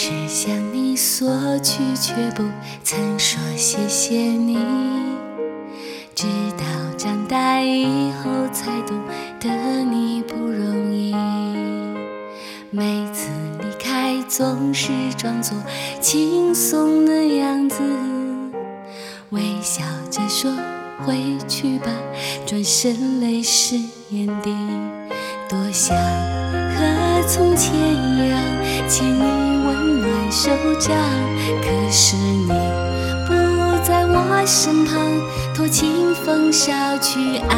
是向你索取却不曾说谢谢你。直到长大以后才懂得你不容易。每次离开总是装作轻松的样子，微笑着说回去吧，转身泪湿眼底。多想和从前一样牵你温暖手掌，可是你不在我身旁，托清风捎去安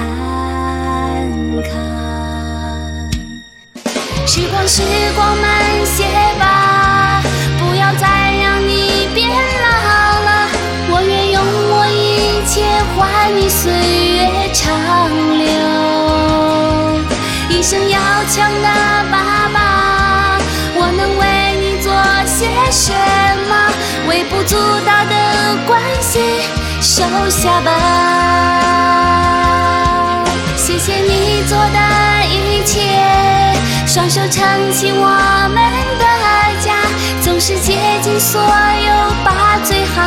康。时光，时光慢些吧，不要再让你变老了。我愿用我一切换你岁月长留。一生要强的收下吧。谢谢你做的一切，双手撑起我们的家，总是竭尽所有把最好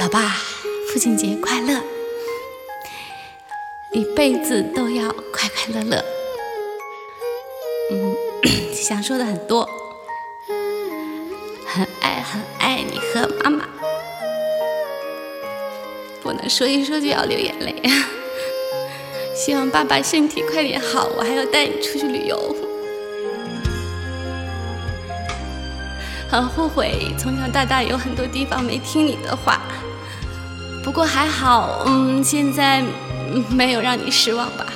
老爸，父亲节快乐！一辈子都要快快乐乐。嗯，想说的很多，很爱很爱你和妈妈，不能说一说就要流眼泪。希望爸爸身体快点好，我还要带你出去旅游。很后悔从小到大有很多地方没听你的话，不过还好，嗯，现在没有让你失望吧。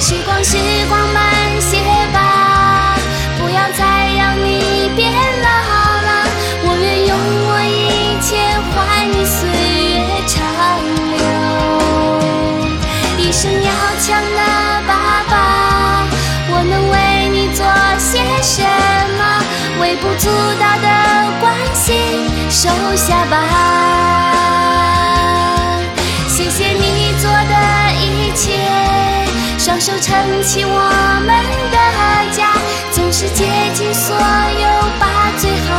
时光，时光慢些吧，不要再让你变老了。我愿用我一切换你岁月长留。一生要强的收下吧谢谢你做的一切双手撑起我们的家总是竭尽所有把最好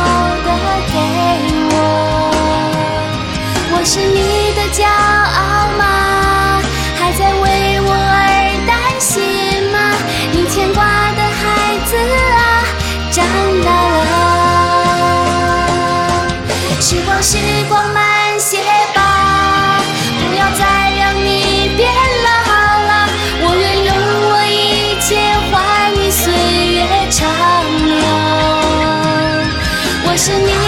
的给是你。